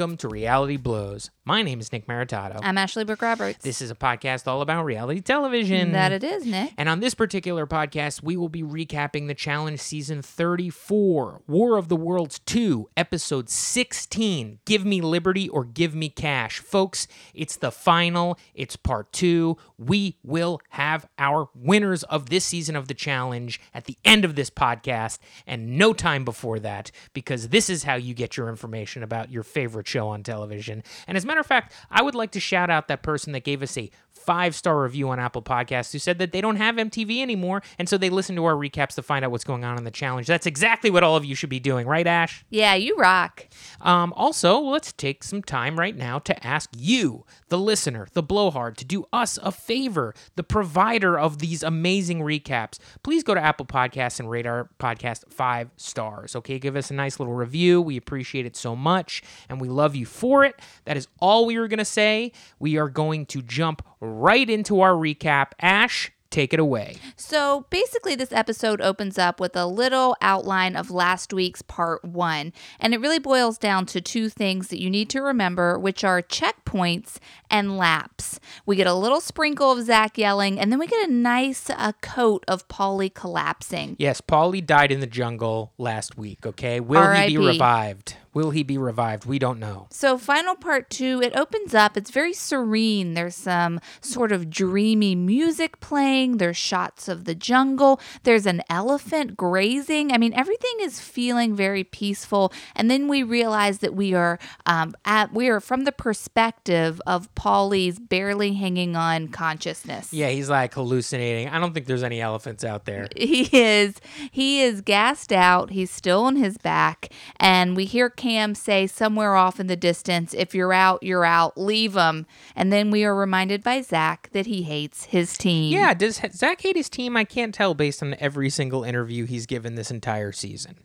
welcome to Reality Blows. My name is Nick Maritato. I'm Ashley Brooke Roberts. This is a podcast all about reality television. that it is, Nick. And on this particular podcast, we will be recapping the challenge season 34, War of the Worlds 2, episode 16, Give Me Liberty or Give Me Cash. Folks, it's the final, it's part two. We will have our winners of this season of the challenge at the end of this podcast and no time before that, because this is how you get your information about your favorite show on television. And as a matter of fact, I would like to shout out that person that gave us a five star review on Apple Podcasts who said that they don't have MTV anymore, and so they listen to our recaps to find out what's going on in the challenge. That's exactly what all of you should be doing, right, Ash? Yeah, you rock. Um, also, let's take some time right now to ask you, the listener, the blowhard, to do us a favor, the provider of these amazing recaps. Please go to Apple Podcasts and rate our podcast five stars. Okay, give us a nice little review. We appreciate it so much, and we love you for it. That is all we were going to say. We are going to jump right into our recap. Ash, take it away. So basically, this episode opens up with a little outline of last week's part one. And it really boils down to two things that you need to remember, which are checkpoints and laps. We get a little sprinkle of Zach yelling, and then we get a nice uh, coat of Paulie collapsing. Yes, Paulie died in the jungle last week, okay? Will he be revived? Will he be revived? We don't know. So, final part two, it opens up. It's very serene. There's some sort of dreamy music playing. There's shots of the jungle. There's an elephant grazing. I mean, everything is feeling very peaceful. And then we realize that we are um, at we are from the perspective of Paulie's barely hanging on consciousness. Yeah, he's like hallucinating. I don't think there's any elephants out there. he is he is gassed out he's still on his back and we hear cam say somewhere off in the distance if you're out you're out leave them. and then we are reminded by zach that he hates his team Yeah, does Zach hate his team? I can't tell based on every single interview he's given this entire season.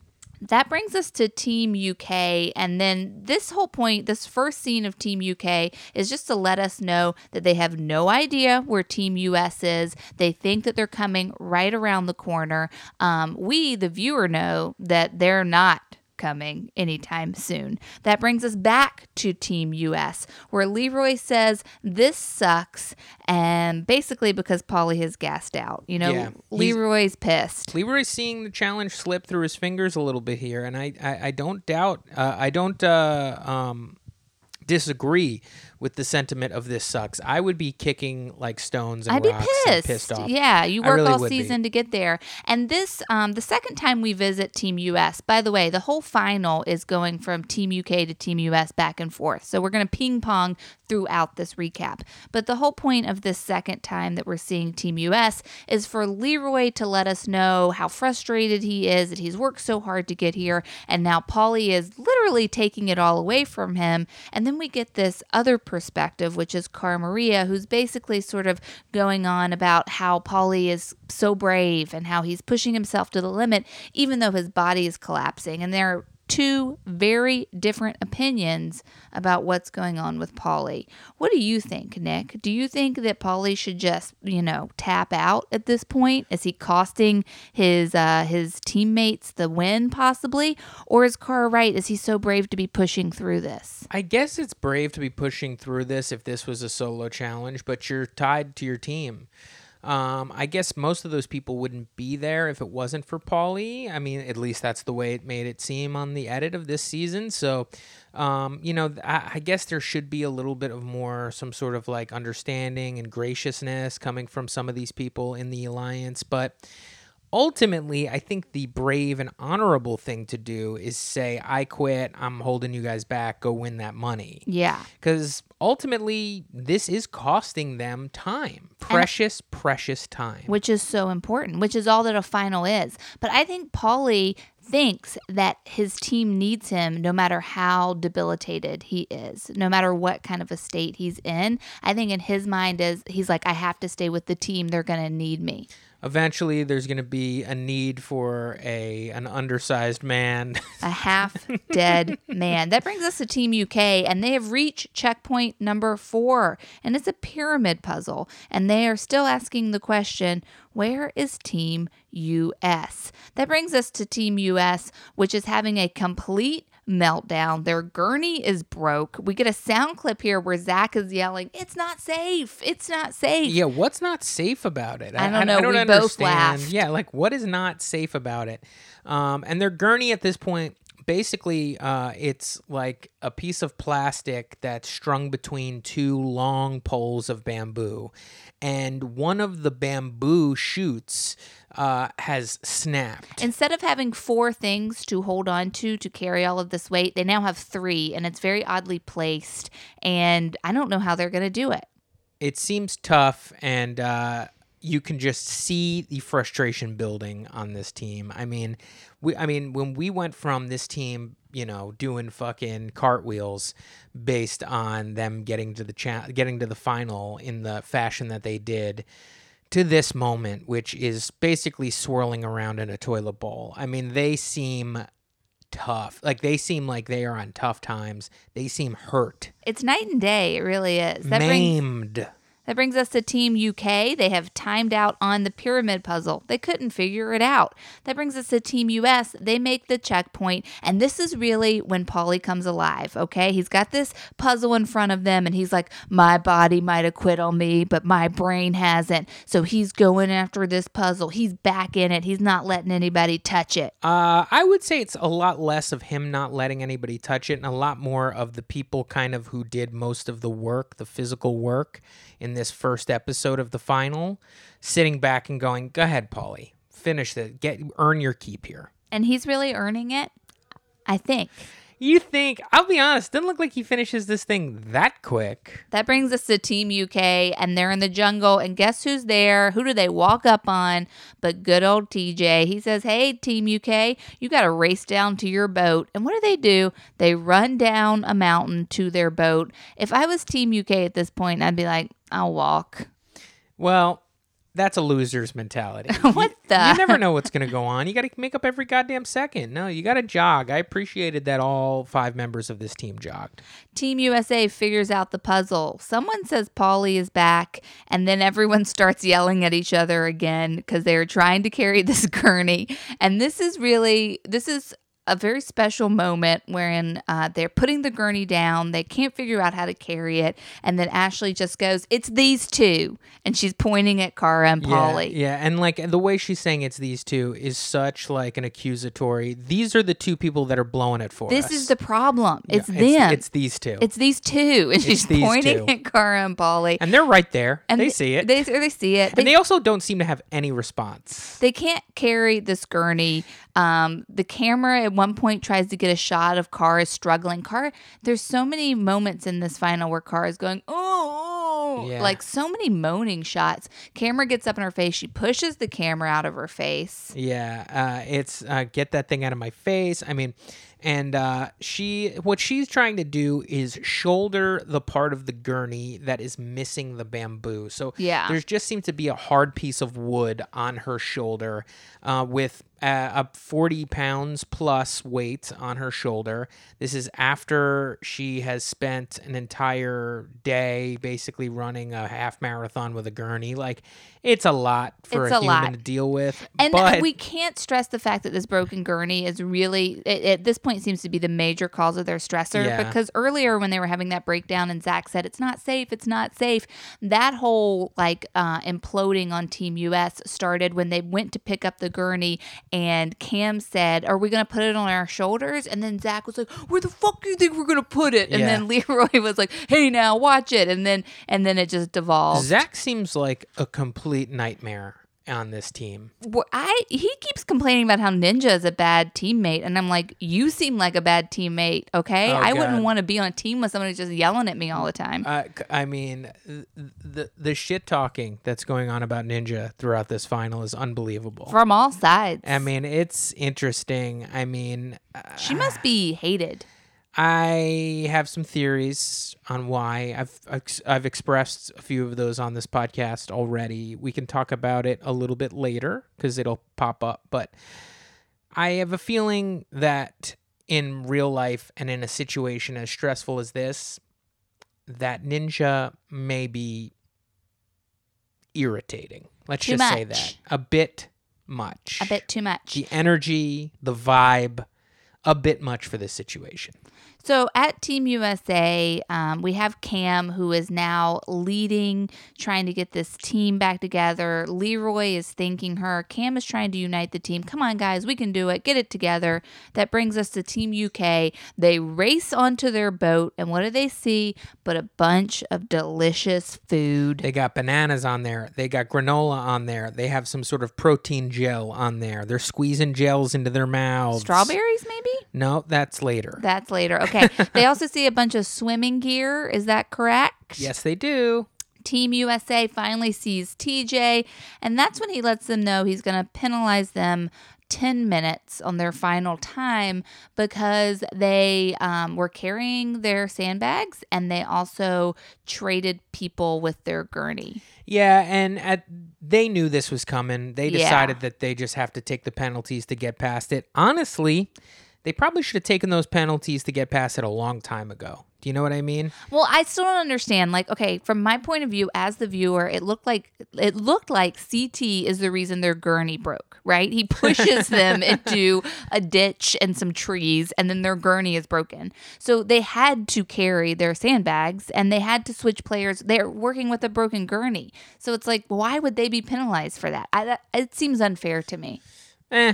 that brings us to team uk and then this whole point this first scene of team uk is just to let us know that they have no idea where team us is they think that they're coming right around the corner um, we the viewer know that they're not coming anytime soon. That brings us back to Team US, where Leroy says this sucks, and basically because Paulie has gassed out. You know, Yeah, Leroy's pissed. Leroy's seeing the challenge slip through his fingers a little bit here, and I, I, I don't doubt, uh, I don't uh, um, disagree with the sentiment of this sucks. I would be kicking like stones and I'd be rocks and pissed. pissed off. Yeah, you work really all would be. season to get there. And this, um, the second time we visit Team US, by the way, the whole final is going from Team UK to Team US back and forth. So we're going to ping pong throughout this recap. But the whole point of this second time that we're seeing Team US is for Leroy to let us know how frustrated he is that he's worked so hard to get here. And now Paulie is literally taking it all away from him. And then we get this other perspective, which is Cara Maria, who's basically sort of going on about how Paulie is so brave and how he's pushing himself to the limit, even though his body is collapsing. And they're two very different opinions about what's going on with Paulie. What do you think, Nick? Do you think that Paulie should just, you know, tap out at this point? Is he costing his uh, his teammates the win possibly, or is Cara right? Is he so brave to be pushing through this? I guess it's brave to be pushing through this if this was a solo challenge, but you're tied to your team. Um, I guess most of those people wouldn't be there if it wasn't for Paulie. I mean, at least that's the way it made it seem on the edit of this season. So, um, you know, I, I guess there should be a little bit of more, some sort of like understanding and graciousness coming from some of these people in the alliance. But ultimately, I think the brave and honorable thing to do is say, I quit. I'm holding you guys back. Go win that money. Yeah. Because ultimately, this is costing them time. Precious, precious time. which is so important, which is all that a final is. But I think Paulie thinks that his team needs him no matter how debilitated he is, no matter what kind of a state he's in. I think in his mind is he's like, I have to stay with the team. They're gonna need me. Eventually, there's going to be a need for a an undersized man. A half dead man. That brings us to Team UK, and they have reached checkpoint number four, and it's a pyramid puzzle. And they are still asking the question, where is Team US? That brings us to Team US, which is having a complete meltdown. Their gurney is broke. We get a sound clip here where Zach is yelling, "It's not safe! It's not safe!" Yeah, what's not safe about it? I don't know. i We both understand. laughed. Yeah, like what is not safe about it? Um, and their gurney at this point, basically, uh, it's like a piece of plastic that's strung between two long poles of bamboo, and one of the bamboo shoots uh, has snapped. Instead of having four things to hold on to to carry all of this weight, they now have three, and it's very oddly placed. And I don't know how they're going to do it. it seems tough and uh, you can just see the frustration building on this team. I mean, we I mean when we went from this team, you know, doing fucking cartwheels based on them getting to the cha- getting to the final in the fashion that they did to this moment which is basically swirling around in a toilet bowl. I mean, they seem tough. Like they seem like they are on tough times. They seem hurt, It's night and day. It really is. That brings maimed. That brings us to Team UK. They have timed out on the pyramid puzzle. They couldn't figure it out. That brings us to Team US. They make the checkpoint, and this is really when Paulie comes alive, okay? He's got this puzzle in front of them, and he's like, My body might have quit on me, but my brain hasn't. So he's going after this puzzle. He's back in it. He's not letting anybody touch it. Uh, I would say it's a lot less of him not letting anybody touch it and a lot more of the people kind of who did most of the work, the physical work in this first episode of the final, sitting back and going, Go ahead, Paulie. Finish the get earn your keep here. And he's really earning it, I think. You think, I'll be honest, doesn't look like he finishes this thing that quick. That brings us to Team UK, and they're in the jungle. And guess who's there? Who do they walk up on? But good old TJ. He says, Hey, Team UK, you got to race down to your boat. And what do they do? They run down a mountain to their boat. If I was Team UK at this point, I'd be like, I'll walk. Well, that's a loser's mentality. What you, the- You never know what's going to go on. You got to make up every goddamn second. No, you got to jog. I appreciated that all five members of this team jogged. Team USA figures out the puzzle. Someone says Paulie is back, and then everyone starts yelling at each other again because they are trying to carry this gurney. And this is really, this is a very special moment wherein uh, they're putting the gurney down. They can't figure out how to carry it. And then Ashley just goes, It's these two. And she's pointing at Cara and Paulie. Yeah, yeah, and like the way she's saying it's these two is such like an accusatory. These are the two people that are blowing it for This us. is the problem. Yeah, It's them. It's, these two, It's these two. And she's pointing two. at Cara and Paulie. and they're right there. And they see it, They, they see it. and they also don't seem to have any response. They can't carry this gurney. Um, the camera one point tries to get a shot of Cara struggling. Car, there's so many moments in this final where Car is going, oh, oh," Yeah. like so many moaning shots. Camera gets up in her face. She pushes the camera out of her face. Yeah, uh, it's uh, get that thing out of my face. I mean, and uh, she, what she's trying to do is shoulder the part of the gurney that is missing the bamboo. So Yeah. there's just seems to be a hard piece of wood on her shoulder, uh, with uh, a 40 pounds plus weight on her shoulder. This is after she has spent an entire day basically running a half marathon with a gurney. Like, it's a lot for It's a, a human lot. to deal with. And but we can't stress the fact that this broken gurney is really, it, at this point, seems to be the major cause of their stressor. Yeah. Because earlier, when they were having that breakdown and Zach said, it's not safe, it's not safe, that whole like uh, imploding on Team US started when they went to pick up the gurney and Cam said, Are we going to put it on our shoulders? And then Zach was like, Where the fuck do you think we're going to put it? And Yeah. then Leroy was like, Hey, now watch it. And then, and then it just devolved. Zach seems like a complete nightmare on this team. Wh- I he keeps complaining about how Ninja is a bad teammate, and I'm like, you seem like a bad teammate. Okay, Oh, I wouldn't want to be on a team with someone who's just yelling at me all the time. Uh, I mean, the the shit talking that's going on about Ninja throughout this final is unbelievable. From all sides. I mean, it's interesting. I mean, uh, she must be hated. I have some theories on why. I've I've expressed a few of those on this podcast already. We can talk about it a little bit later because it'll pop up. But I have a feeling that in real life and in a situation as stressful as this, that Ninja may be irritating. Let's Too just say that a bit much. A bit too much. The energy, the vibe a bit much for this situation. So at Team USA, um, we have Cam, who is now leading, trying to get this team back together. Leroy is thanking her. Cam is trying to unite the team. Come on, guys, we can do it. Get it together. That brings us to Team UK. They race onto their boat, and what do they see but a bunch of delicious food? They got bananas on there. They got granola on there. They have some sort of protein gel on there. They're squeezing gels into their mouths. Strawberries, maybe? No, that's later. That's later. Okay. They also see a bunch of swimming gear. Is that correct? yes, they do. Team USA finally sees TJ, and that's when he lets them know he's going to penalize them 10 minutes on their final time because they um, were carrying their sandbags and they also traded people with their gurney. Yeah, and at they knew this was coming. They Yeah. decided that they just have to take the penalties to get past it. Honestly, they probably should have taken those penalties to get past it a long time ago. Do you know what I mean? Well, I still don't understand. Like, okay, from my point of view as the viewer, it looked like it looked like CT is the reason their gurney broke, right? He pushes them into a ditch and some trees, and then their gurney is broken. So they had to carry their sandbags, and they had to switch players. They're working with a broken gurney, so it's like, why would they be penalized for that? I, that it seems unfair to me. Eh,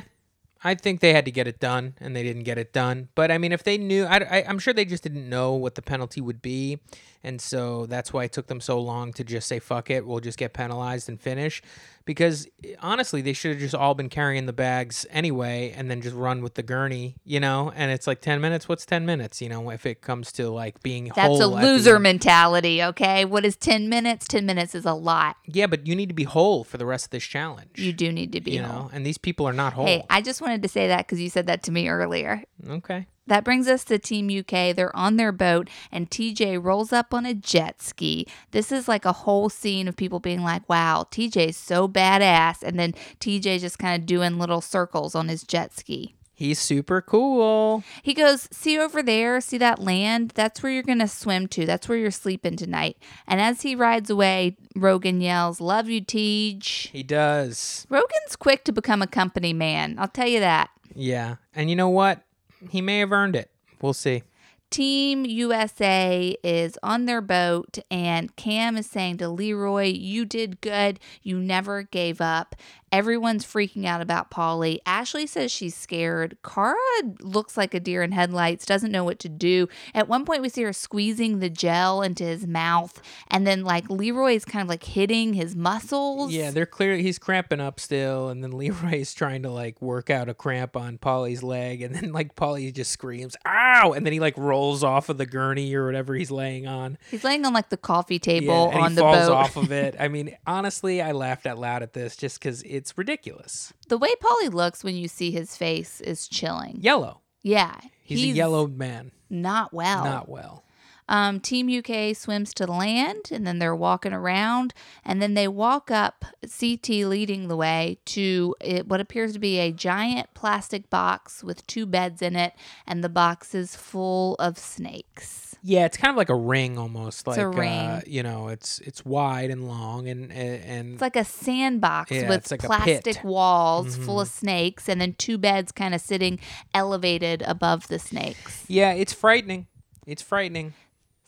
I think they had to get it done, and they didn't get it done. But I mean, if they knew, I, I'm sure they just didn't know what the penalty would be, and so that's why it took them so long to just say "fuck it," we'll just get penalized and finish. Because honestly, they should have just all been carrying the bags anyway, and then just run with the gurney, you know. And it's like ten minutes. What's ten minutes? You know, if it comes to like being That's a whole at the loser mentality. Okay, what is ten minutes? Ten minutes is a lot. Yeah, but you need to be whole for the rest of this challenge. You do need to be. you whole. know, and these people are not whole. Hey, I just wanted to say that because you said that to me earlier. okay. That brings us to Team UK. They're on their boat, and TJ rolls up on a jet ski. This is like a whole scene of people being like, wow, TJ's so badass. And then TJ just kind of doing little circles on his jet ski. He's super cool. He goes, See over there, see that land? That's where you're going to swim to. That's where you're sleeping tonight. And as he rides away, Rogan yells, Love you, Tej. He does. Rogan's quick to become a company man. I'll tell you that. Yeah. And you know what? He may have earned it. We'll see. Team USA is on their boat, and Cam is saying to Leroy, You did good. You never gave up. Everyone's freaking out about Paulie. Ashley says she's scared. Cara looks like a deer in headlights, doesn't know what to do. At one point, we see her squeezing the gel into his mouth, and then like Leroy is kind of like hitting his muscles. Yeah, they're clear. He's cramping up still, and then Leroy's trying to like work out a cramp on Paulie's leg, and then like Paulie just screams, ah! "Ow!" and then he like rolls off of the gurney or whatever he's laying on. He's laying on like the coffee table yeah, and on he the falls boat. off of it. I mean, honestly, I laughed out loud at this just because it's ridiculous. the way Paulie looks when you see his face is chilling. Yellow. Yeah. He's, a yellow man. Not well. Not well. Um, Team UK swims to land and then they're walking around and then they walk up, CT leading the way, to it, what appears to be a giant plastic box with two beds in it, and the box is full of snakes. Yeah, it's kind of like a ring almost. Like a Uh, ring. you know, it's it's wide and long and and It's like a sandbox Yeah, with like plastic pit. Mm-hmm. walls full of snakes and then two beds kind of sitting elevated above the snakes. yeah, it's frightening. It's frightening.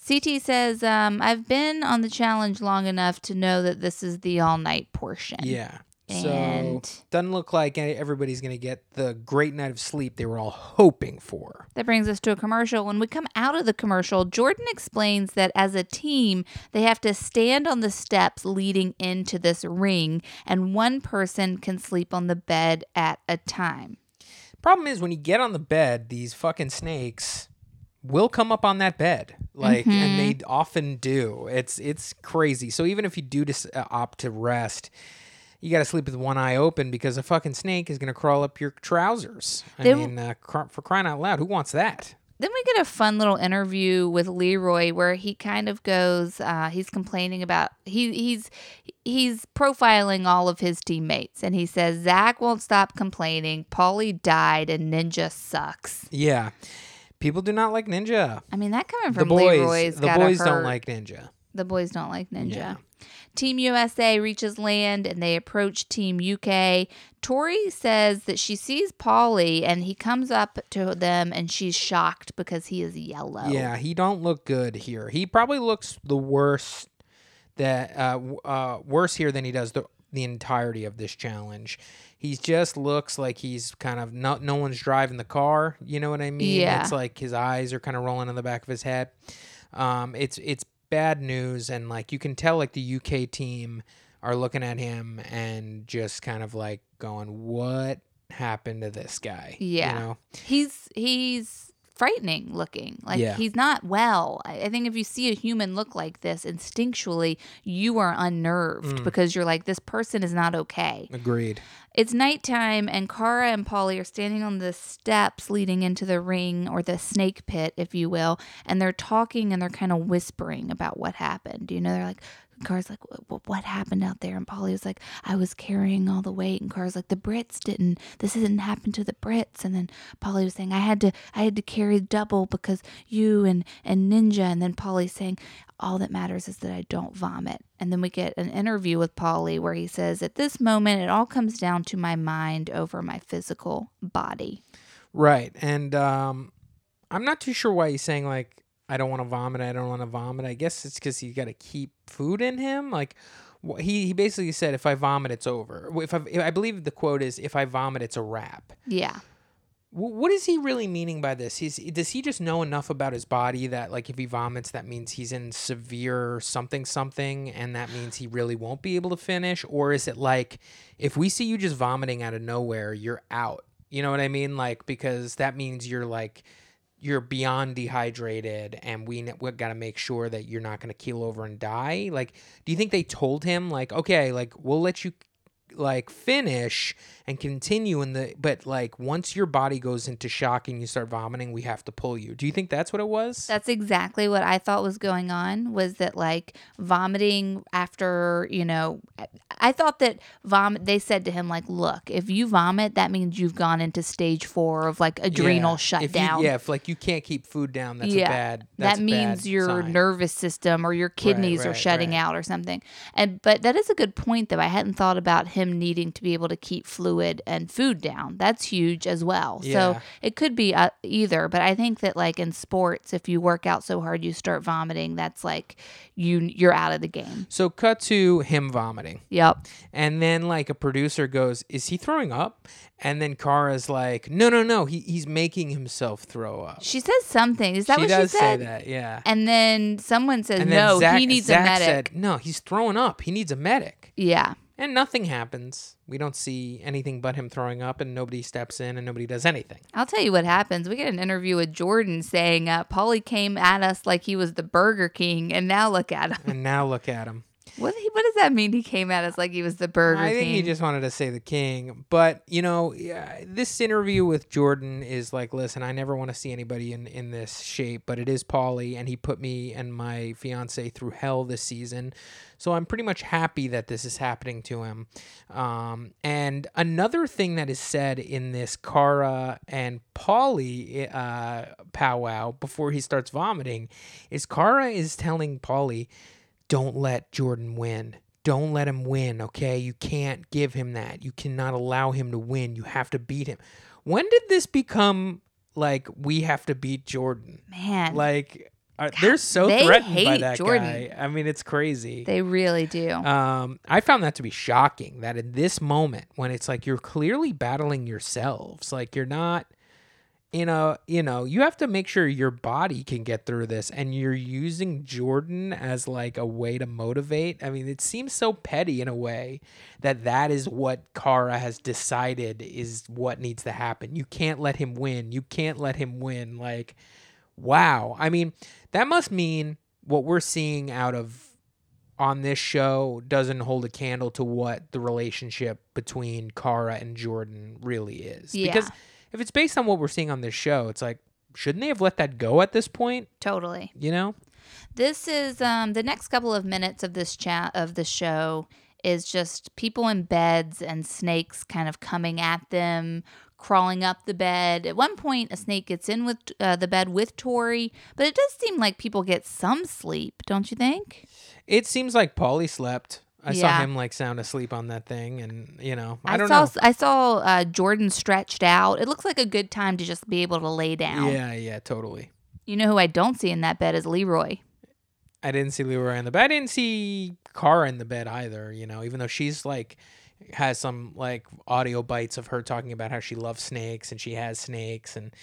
CT says, um, I've been on the challenge long enough to know that this is the all night portion. Yeah. And- so doesn't look like everybody's going to get the great night of sleep they were all hoping for. That brings us to a commercial. When we come out of the commercial, Jordan explains that as a team, they have to stand on the steps leading into this ring, and one person can sleep on the bed at a time. Problem is when you get on the bed, these fucking snakes will come up on that bed. Like and they often do. It's it's crazy. So even if you do dis- uh, opt to rest, you got to sleep with one eye open because a fucking snake is going to crawl up your trousers. I mean, uh, cr- for crying out loud, who wants that? Then we get a fun little interview with Leroy where he kind of goes, uh, he's complaining about he he's he's profiling all of his teammates, and he says Zach won't stop complaining. Paulie died, and Ninja sucks. Yeah. People do not like Ninja. I mean, that coming The from boys, Leroy's the boys don't like Ninja. The boys don't like Ninja. Yeah. Team USA reaches land and they approach Team UK. Tori says that she sees Paulie and he comes up to them and she's shocked because he is yellow. Yeah, he don't look good here. He probably looks the worst that uh, uh worse here than he does the the entirety of this challenge. He just looks like he's kind of no no one's driving the car. You know what I mean? Yeah. It's like his eyes are kind of rolling in the back of his head. Um, it's it's bad news, and like you can tell, like the UK team are looking at him and just kind of like going, "What happened to this guy?" Yeah. You know? He's he's frightening looking. Like Yeah. he's not well. I think if you see a human look like this, instinctually you are unnerved Mm. because you're like, this person is not okay. Agreed. It's nighttime, and Cara and Paulie are standing on the steps leading into the ring or the snake pit, if you will, and they're talking and they're kind of whispering about what happened. You know, they're like, Cara's like, what happened out there? And Paulie was like, I was carrying all the weight. And Car's like, the Brits didn't, this didn't happen to the Brits. And then Paulie was saying, I had to, I had to carry double because you and, and Ninja. And then Paulie saying, all that matters is that I don't vomit. And then we get an interview with Paulie where he says, At this moment, it all comes down to my mind over my physical body. Right. And um, I'm not too sure why he's saying, like, I don't want to vomit. I don't want to vomit. I guess it's because he's got to keep food in him. Like, wh- he, he basically said, if I vomit, it's over. If I, if I believe the quote is, if I vomit, it's a wrap. Yeah. Wh- What is he really meaning by this? He's, does he just know enough about his body that, like, if he vomits, that means he's in severe something something, and that means he really won't be able to finish? Or is it like, if we see you just vomiting out of nowhere, you're out? You know what I mean? Like, because that means you're like, you're beyond dehydrated, and we we got to make sure that you're not going to keel over and die. Like, do you think they told him like, okay, like we'll let you like finish and continue in the but like once your body goes into shock and you start vomiting we have to pull you do you think that's what it was That's exactly what I thought was going on was that like vomiting after, you know, I- thought that vomit they said to him like, "Look, if you vomit, that means you've gone into stage 4 of like adrenal Yeah. If you- shutdown." yeah if like you can't keep food down that's yeah, a bad that's that means bad your sign. nervous system or your kidneys are right, shutting right. out or something. And but that is a good point though. I hadn't thought about him needing to be able to keep fluid and food down. That's huge as well. Yeah. So it could be uh, either, but I think that like in sports, if you work out so hard you start vomiting, that's like you you're out of the game. so cut to him vomiting Yep. and then like a producer goes is he throwing up and then Cara's like no no no he, he's making himself throw up She says something. Is that she what she said? say that yeah And then someone says, "No, Zach, he needs Zach a medic." said no he's throwing up he needs a medic yeah. And nothing happens. We don't see anything but him throwing up, and nobody steps in, and nobody does anything. I'll tell you what happens. We get an interview with Jordan saying, uh, Paulie came at us like he was the Burger King, and now look at him. And now look at him. What, what does that mean? He came at us like he was the Burger I think he just wanted to say the king, but you know, yeah, this interview with Jordan is like, listen, I never want to see anybody in in this shape, but it is Paulie, and he put me and my fiance through hell this season, so I'm pretty much happy that this is happening to him. Um, and another thing that is said in this Cara and Paulie uh, powwow before he starts vomiting is Cara is telling Paulie don't let Jordan win. Don't let him win, okay? You can't give him that. You cannot allow him to win. You have to beat him. When did this become like we have to beat Jordan? Man, Like are, they're so they threatened by that Jordan. guy. I mean, it's crazy. they really do. Um, I found that to be shocking that in this moment when it's like you're clearly battling yourselves, like you're not, you know, you know, you have to make sure your body can get through this, and you're using Jordan as like a way to motivate. I mean, it seems so petty in a way that that is what Cara has decided is what needs to happen. You can't let him win. You can't let him win. Like, wow. I mean, that must mean what we're seeing out of on this show doesn't hold a candle to what the relationship between Cara and Jordan really is. Yeah. Because if it's based on what we're seeing on this show, it's like, shouldn't they have let that go at this point? totally. You know? This is um, the next couple of minutes of this chat of the show is just people in beds and snakes kind of coming at them, crawling up the bed. At one point, a snake gets in with uh, the bed with Tori, but it does seem like people get some sleep, don't you think? It seems like Paulie slept. I saw him like sound asleep on that thing, and you know, I, I, don't saw know. I saw uh, Jordan stretched out. It looks like a good time to just be able to lay down. Yeah, yeah, totally. You know who I don't see in that bed is Leroy. I didn't see Leroy in the bed. I didn't see Cara in the bed either. You know, even though she's like has some like audio bites of her talking about how she loves snakes and she has snakes and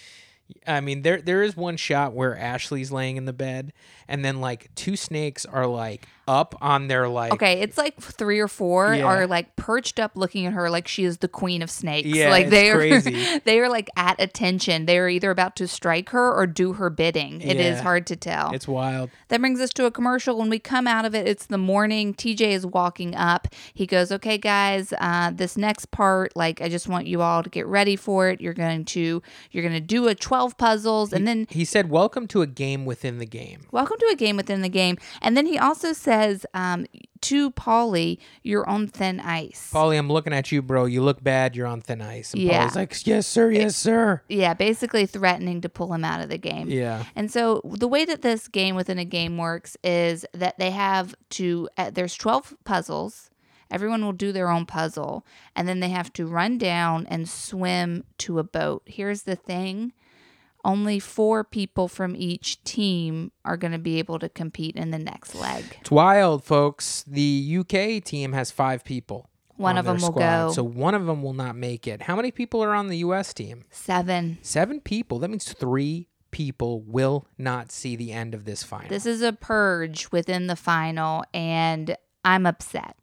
I mean there there is one shot where Ashley's laying in the bed and then like two snakes are like up on their like Okay, it's like three or four Yeah. are like perched up looking at her like she is the queen of snakes. Yeah, like they are crazy. they are like at attention. They are either about to strike her or do her bidding. It is Yeah. hard to tell. It's wild. That brings us to a commercial. When we come out of it, it's the morning. TJ is walking up. He goes, "Okay, guys, uh, this next part, like, I just want you all to get ready for it. You're going to you're going to do a 12 puzzles, and then He said, "Welcome to a game within the game." welcome to a game within the game." And then he also says um, to Paulie, "You're on thin ice." Paulie, I'm looking at you, bro. You look bad. You're on thin ice. And Yeah. Paulie's like, "Yes, sir. Yes, sir." yeah, basically threatening to pull him out of the game. Yeah. And so the way that this game within a game works is that they have to uh, there's 12 puzzles. Everyone will do their own puzzle and then they have to run down and swim to a boat. Here's the thing. Only 4 people from each team are going to be able to compete in the next leg. It's wild, folks. The UK team has five people. One on of them will squad, go. So one of them will not make it. How many people are on the US team? 7. Seven people. That means three people will not see the end of this final. This is a purge within the final and I'm upset.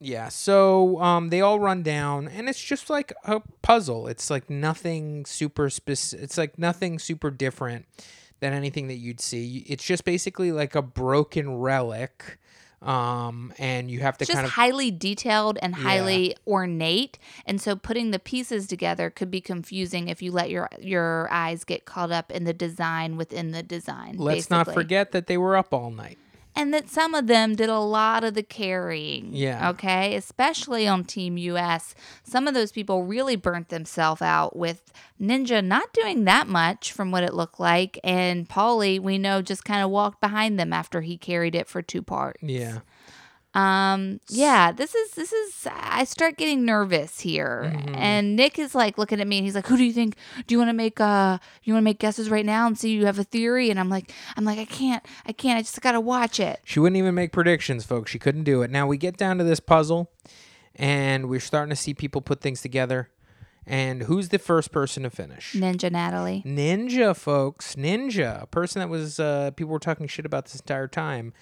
Yeah. So um, they all run down, and it's just like a puzzle. It's like nothing super specific. It's like nothing super different than anything that you'd see. It's just basically like a broken relic. Um, and you have to It's just kind of highly detailed and highly ornate, and so putting the pieces together could be confusing if you let your your eyes get caught up in the design within the design. let's not forget that they were up all night. And that some of them did a lot of the carrying. Yeah. Okay. Especially on Team US. Some of those people really burnt themselves out with Ninja not doing that much from what it looked like. And Paulie, we know, just kind of walked behind them after he carried it for two parts. Yeah. Um, yeah, this is this is I start getting nervous here. Mm-hmm. And Nick is like looking at me and he's like, Who do you think do you wanna make uh you wanna make guesses right now and see you have a theory? And I'm like I'm like, I can't I can't, I just gotta watch it. She wouldn't even make predictions, folks. She couldn't do it. Now we get down to this puzzle, and we're starting to see people put things together. And who's the first person to finish? Ninja Natalie. Ninja, folks. Ninja, a person that was uh, people were talking shit about this entire time.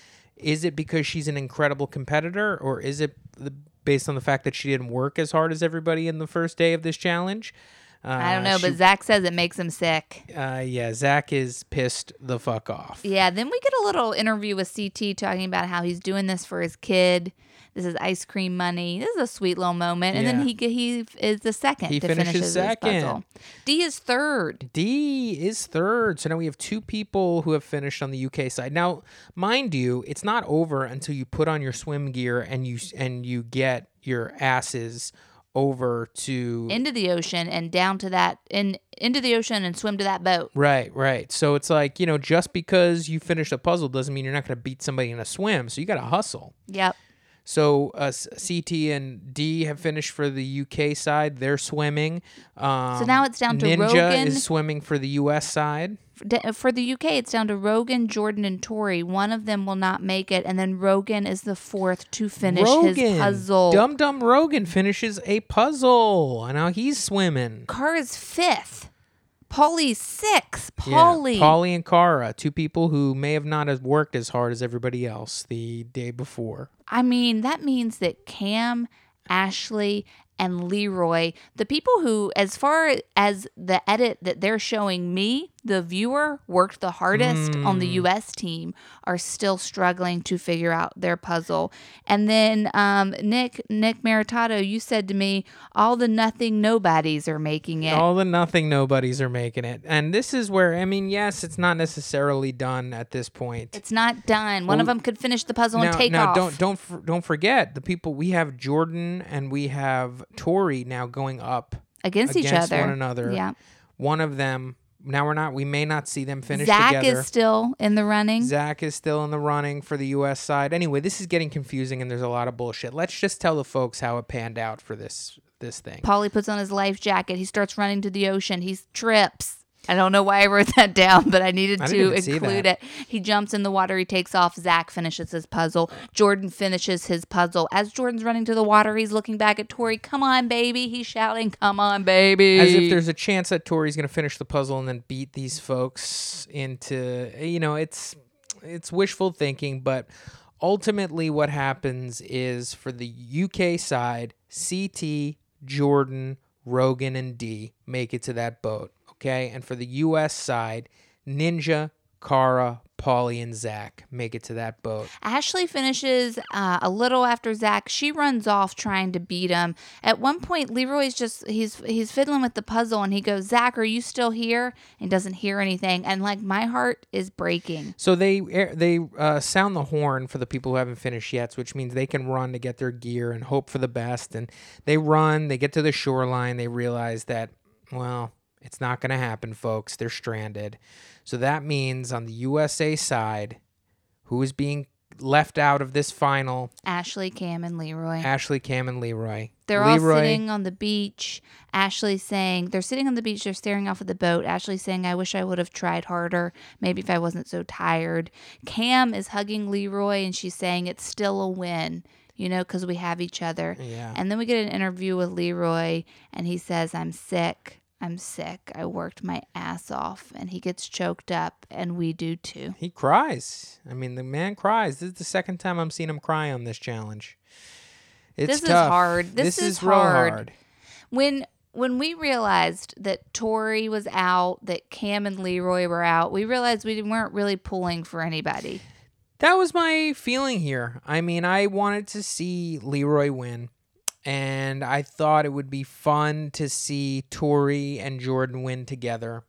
Is it because she's an incredible competitor, or is it the, based on the fact that she didn't work as hard as everybody in the first day of this challenge? Uh, I don't know, she- but Zach says it makes him sick. uh, yeah, Zach is pissed the fuck off. Yeah, then we get a little interview with CT talking about how he's doing this for his kid. This is ice cream money. This is a sweet little moment. And Yeah. then he he is the second He to finishes finish his second. D is third. D is third. So now we have two people who have finished on the UK side. Now, mind you, it's not over until you put on your swim gear and you and you get your asses over to into the ocean and down to that in into the ocean and swim to that boat. Right, right. So it's like, you know, just because you finish a puzzle doesn't mean you're not going to beat somebody in a swim. So you got to hustle. Yep. So uh, CT and D have finished for the UK side. They're swimming. Um, so now it's down to Ninja Rogan. is swimming for the US side. For the UK, it's down to Rogan, Jordan, and Tori. One of them will not make it, and then Rogan is the fourth to finish his puzzle. Dum Dum Rogan finishes a puzzle. And now he's swimming. Carr is fifth. Paulie's sixth. Yeah, Paulie. Paulie and Cara, two people who may have not have worked as hard as everybody else the day before. I mean, that means that Cam, Ashley, and Leroy, the people who, as far as the edit that they're showing me, the viewer worked the hardest on the US team, are still struggling to figure out their puzzle. And then um, Nick, Nick Maritato, you said to me, all the nothing nobodies are making it. All the nothing nobodies are making it. And this is where, I mean, yes, it's not necessarily done at this point. It's not done. One of them could finish the puzzle and take now off. don't don't don't forget the people we have Jordan and we have Tori now going up against, each other. one another. Yeah. One of them. Now we're not. We may not see them finish Zach together. is still in the running. Zach is still in the running for the U.S. side. Anyway, this is getting confusing, and there's a lot of bullshit. Let's just tell the folks how it panned out for this this thing. Paulie puts on his life jacket. He starts running to the ocean. He trips. I don't know why I wrote that down, but I needed I to include it. He jumps in the water. He takes off. Zach finishes his puzzle. Jordan finishes his puzzle. As Jordan's running to the water, he's looking back at Tori. Come on, baby. He's shouting, Come on, baby. As if there's a chance that Tori's going to finish the puzzle and then beat these folks into, you know, it's it's wishful thinking, but ultimately what happens is for the UK side, CT, Jordan, Rogan, and D make it to that boat, okay? And for the US side, Ninja, Cara, Paulie, and Zach make it to that boat. Ashley finishes uh, a little after Zach. She runs off trying to beat him. At one point, Leroy's just he's he's fiddling with the puzzle, and he goes, "Zach, are you still here?" And doesn't hear anything. And like my heart is breaking. So they air- they uh, sound the horn for the people who haven't finished yet, which means they can run to get their gear and hope for the best. And they run, they get to the shoreline, they realize that well, it's not going to happen, folks. They're stranded. So that means on the USA side, who is being left out of this final? Ashley, Cam, and Leroy. Ashley, Cam, and Leroy. They're Leroy, all sitting on the beach. Ashley saying, they're sitting on the beach, they're staring off at the boat. Ashley saying, I wish I would have tried harder, maybe if I wasn't so tired. Cam is hugging Leroy and she's saying, it's still a win, you know, because we have each other. Yeah. And then we get an interview with Leroy and he says, I'm sick. I'm sick. I worked my ass off. And he gets choked up, and we do too. He cries. I mean, the man cries. This is the second time I'm seeing him cry on this challenge. It's This is hard. This is real hard. hard. when when we realized that Tori was out, that Cam and Leroy were out, we realized we weren't really pulling for anybody. That was my feeling here. I mean, I wanted to see Leroy win, and I thought it would be fun to see Tori and Jordan win together.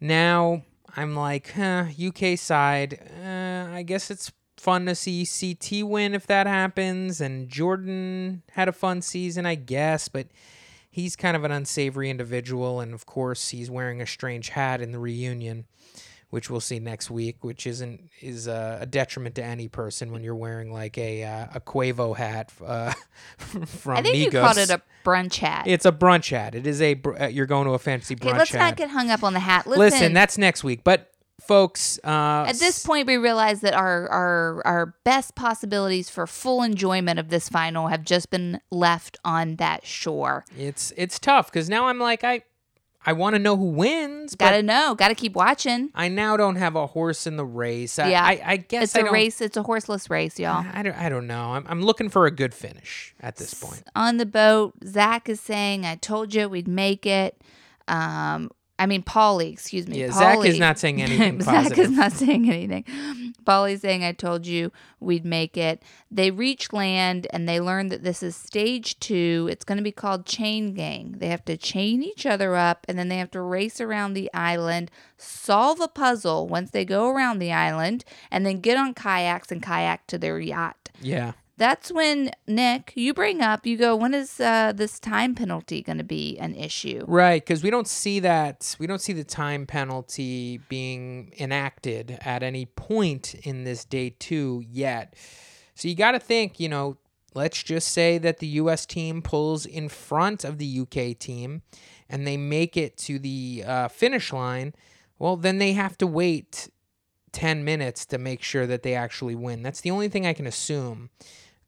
Now I'm like, huh, UK side, uh, I guess it's fun to see CT win if that happens, and Jordan had a fun season, I guess, but he's kind of an unsavory individual, and of course, he's wearing a strange hat in the reunion which we'll see next week, which isn't is uh, a detriment to any person when you're wearing like a uh, a Quavo hat uh, from I think you called it a brunch hat. It's a brunch hat. It is a br- uh, you're going to a fancy brunch okay, let's hat. not get hung up on the hat. Listen, Listen, that's next week. But folks, uh, at this point, we realize that our, our our best possibilities for full enjoyment of this final have just been left on that shore. it's it's tough because now I'm like I I want to know who wins, Gotta know, gotta keep watching. I now don't have a horse in the race. I, Yeah. I, I guess It's I a race. It's a horseless race, y'all. I don't, I don't know. I'm, I'm looking for a good finish at this point. on the boat, Zach is saying, "I told you we'd make it." Um, I mean, Paulie, excuse me. Yeah, Zach is not saying anything Zach is not saying anything. Paulie's saying, "I told you we'd make it." They reach land and they learn that this is stage two. It's going to be called Chain Gang. They have to chain each other up and then they have to race around the island, solve a puzzle once they go around the island, and then get on kayaks and kayak to their yacht Yeah. That's when Nick, you bring up, you go, when is uh, this time penalty going to be an issue? Right, because we don't see that. We don't see the time penalty being enacted at any point in this day two yet. So you got to think, you know, let's just say that the U.S. team pulls in front of the UK team and they make it to the uh, finish line. Well, then they have to wait 10 minutes to make sure that they actually win. That's the only thing I can assume.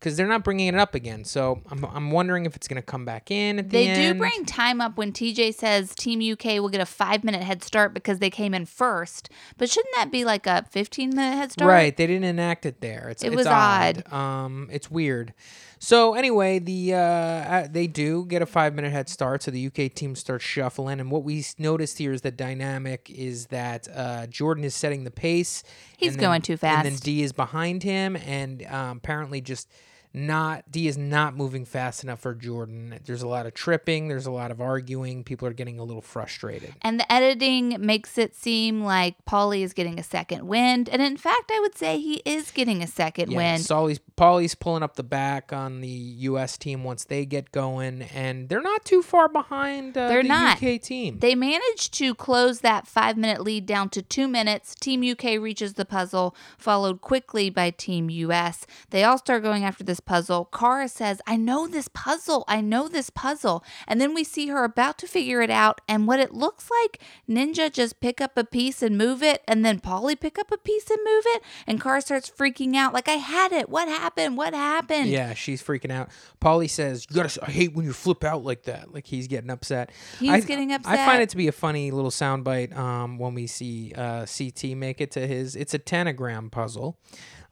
Because they're not bringing it up again, so I'm, I'm wondering if it's going to come back in at the They end. do bring time up when TJ says Team UK will get a five minute head start because they came in first. But shouldn't that be like a 15 minute head start? Right, they didn't enact it there. It's It it's was odd. Um, it's weird. So anyway, the uh, uh, they do get a five minute head start, so the UK team starts shuffling. And what we noticed here is the dynamic is that uh, Jordan is setting the pace. He's then- going too fast. And then. D is behind him, and um, apparently just not D is not moving fast enough for Jordan. There's a lot of tripping, there's a lot of arguing. People are getting a little frustrated. And the editing makes it seem like Paulie is getting a second wind. And in fact, I would say he is getting a second Yeah, wind. Solly's Paulie's pulling up the back on the U.S. team once they get going, and they're not too far behind. Uh, They're the not. UK team. They managed to close that five minute lead down to two minutes. Team UK reaches the puzzle, followed quickly by Team US. They all start going after this puzzle. Cara says, I know this puzzle. I know this puzzle. And then we see her about to figure it out. And what it looks like, Ninja just pick up a piece and move it. And then Paulie pick up a piece and move it. And Cara starts freaking out, like, I had it. What happened? What happened? Yeah, she's freaking out. Paulie says, "You gotta. I hate when you flip out like that. Like he's getting upset. He's I- getting upset. I find it to be a funny little soundbite um, when we see uh, CT make it to his. It's a tanagram puzzle.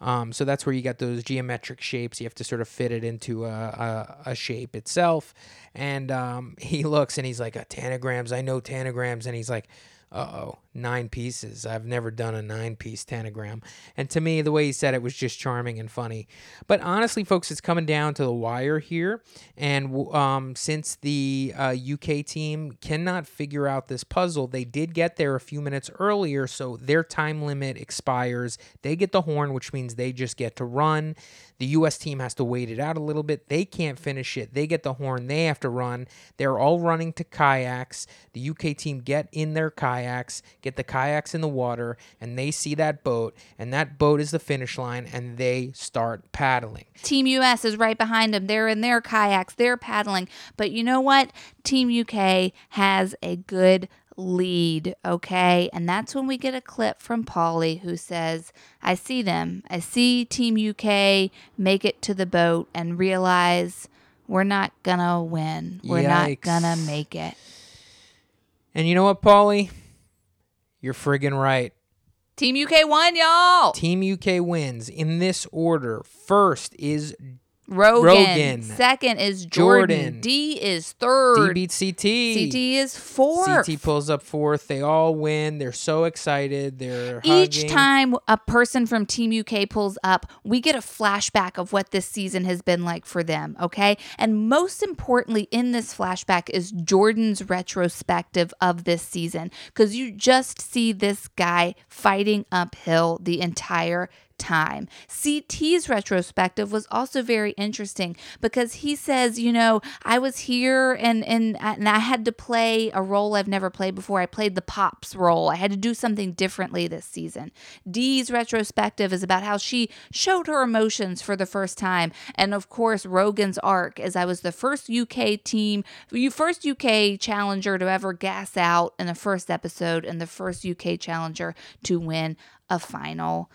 Um, so that's where you got those geometric shapes. You have to sort of fit it into a, a, a shape itself. And um, he looks and he's like, "Uh, "Tanagrams. I know tanagrams." And he's like, "Uh oh, nine pieces. I've never done a nine piece tanagram." And to me, the way he said it was just charming and funny. But honestly, folks, it's coming down to the wire here. And um, since the uh, UK team cannot figure out this puzzle, they did get there a few minutes earlier, so their time limit expires. They get the horn, which means they just get to run. The US team has to wait it out a little bit. They can't finish it. They get the horn. They have to run. They're all running to kayaks. The UK team get in their kayaks, get the kayaks in the water, and they see that boat, and that boat is the finish line, and they start paddling. Team US is right behind them. They're in their kayaks, they're paddling. But you know what? Team UK has a good lead, okay? And that's when we get a clip from Paulie who says, I see them. I see Team UK make it to the boat and realize we're not gonna win. We're not gonna make it. And you know what, Paulie? You're friggin' right. Team UK won, y'all. Team UK wins in this order. First is Rogan. Rogan. Second is Jordan. Jordan. Dee is third. Dee beats CT. CT is fourth. CT pulls up fourth. They all win. They're so excited. They're Each hugging. time a person from Team UK pulls up, we get a flashback of what this season has been like for them, okay? And most importantly, in this flashback is Jordan's retrospective of this season because you just see this guy fighting uphill the entire time. CT's retrospective was also very interesting because he says, you know, I was here and and and I had to play a role I've never played before. I played the pops role. I had to do something differently this season. Dee's retrospective is about how she showed her emotions for the first time, and of course Rogan's arc as I was the first UK team, first UK challenger to ever gas out in the first episode and the first UK challenger to win a final.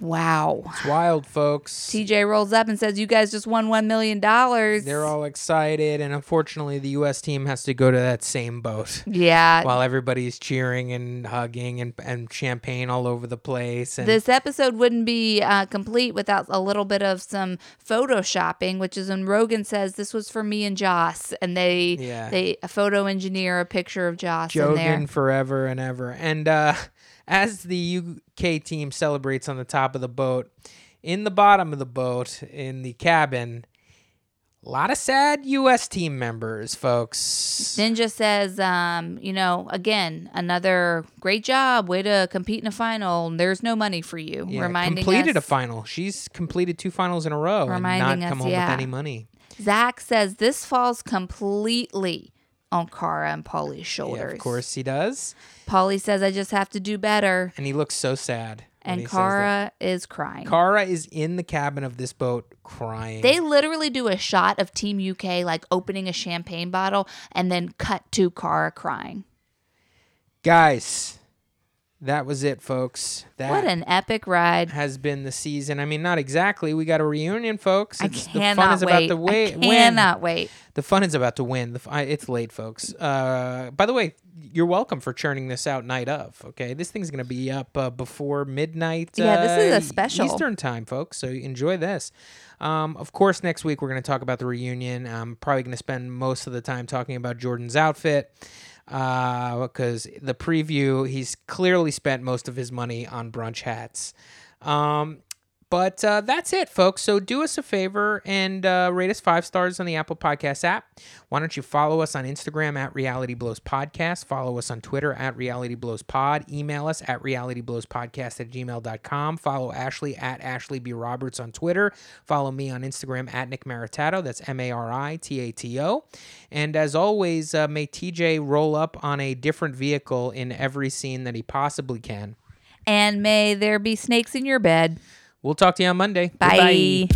Wow. It's wild, folks. TJ rolls up and says, You guys just won $1 million. They're all excited, and unfortunately, the U.S. team has to go to that same boat Yeah. while everybody's cheering and hugging and, and champagne all over the place. And This episode wouldn't be uh, complete without a little bit of some photoshopping, which is when Rogan says this was for me and Joss, and they Yeah. they a photo engineer a picture of Joss in there. Jogan forever and ever. And uh, as the UK team celebrates on the top of the boat, in the bottom of the boat, in the cabin, a lot of sad U.S. team members, folks. Ninja says, um, you know, again, another great job, way to compete in a final. There's no money for you. Yeah, reminding completed us, a final. She's completed two finals in a row and not come us, home yeah. with any money. Zach says this falls completely on Cara and Paulie's Yeah, of course he does. Paulie says, I just have to do better. And he looks so sad. And. Cara is crying. Cara is in the cabin of this boat crying. They literally do a shot of Team UK like opening a champagne bottle and then cut to Cara crying. Guys, that was it, folks. That What an epic ride. has been the season. I mean, not exactly. We got a reunion, folks. I cannot the fun is wait. about to wait. I cannot wait. The fun is about to win. The I, it's late, folks. Uh, by the way, you're welcome for churning this out night of. Okay, this thing's gonna be up uh, before midnight. Yeah, this is a uh, special. Eastern time, folks. So enjoy this. Um, of course, next week we're gonna talk about the reunion. I'm probably gonna spend most of the time talking about Jordan's outfit because the preview he's clearly spent most of his money on brunch hats. Um, but uh, that's it, folks. So do us a favor and uh, rate us five stars on the Apple Podcast app. Why don't you follow us on Instagram at Reality Blows Podcast? Follow us on Twitter at Reality Blows Pod. Email us at realityblowspodcast at gmail.com. Follow Ashley at Ashley B. Roberts on Twitter. Follow me on Instagram at Nick Maritato. That's M A R I T A T O. And as always, uh, may TJ roll up on a different vehicle in every scene that he possibly can. And may there be snakes in your bed. We'll talk to you on Monday. Bye.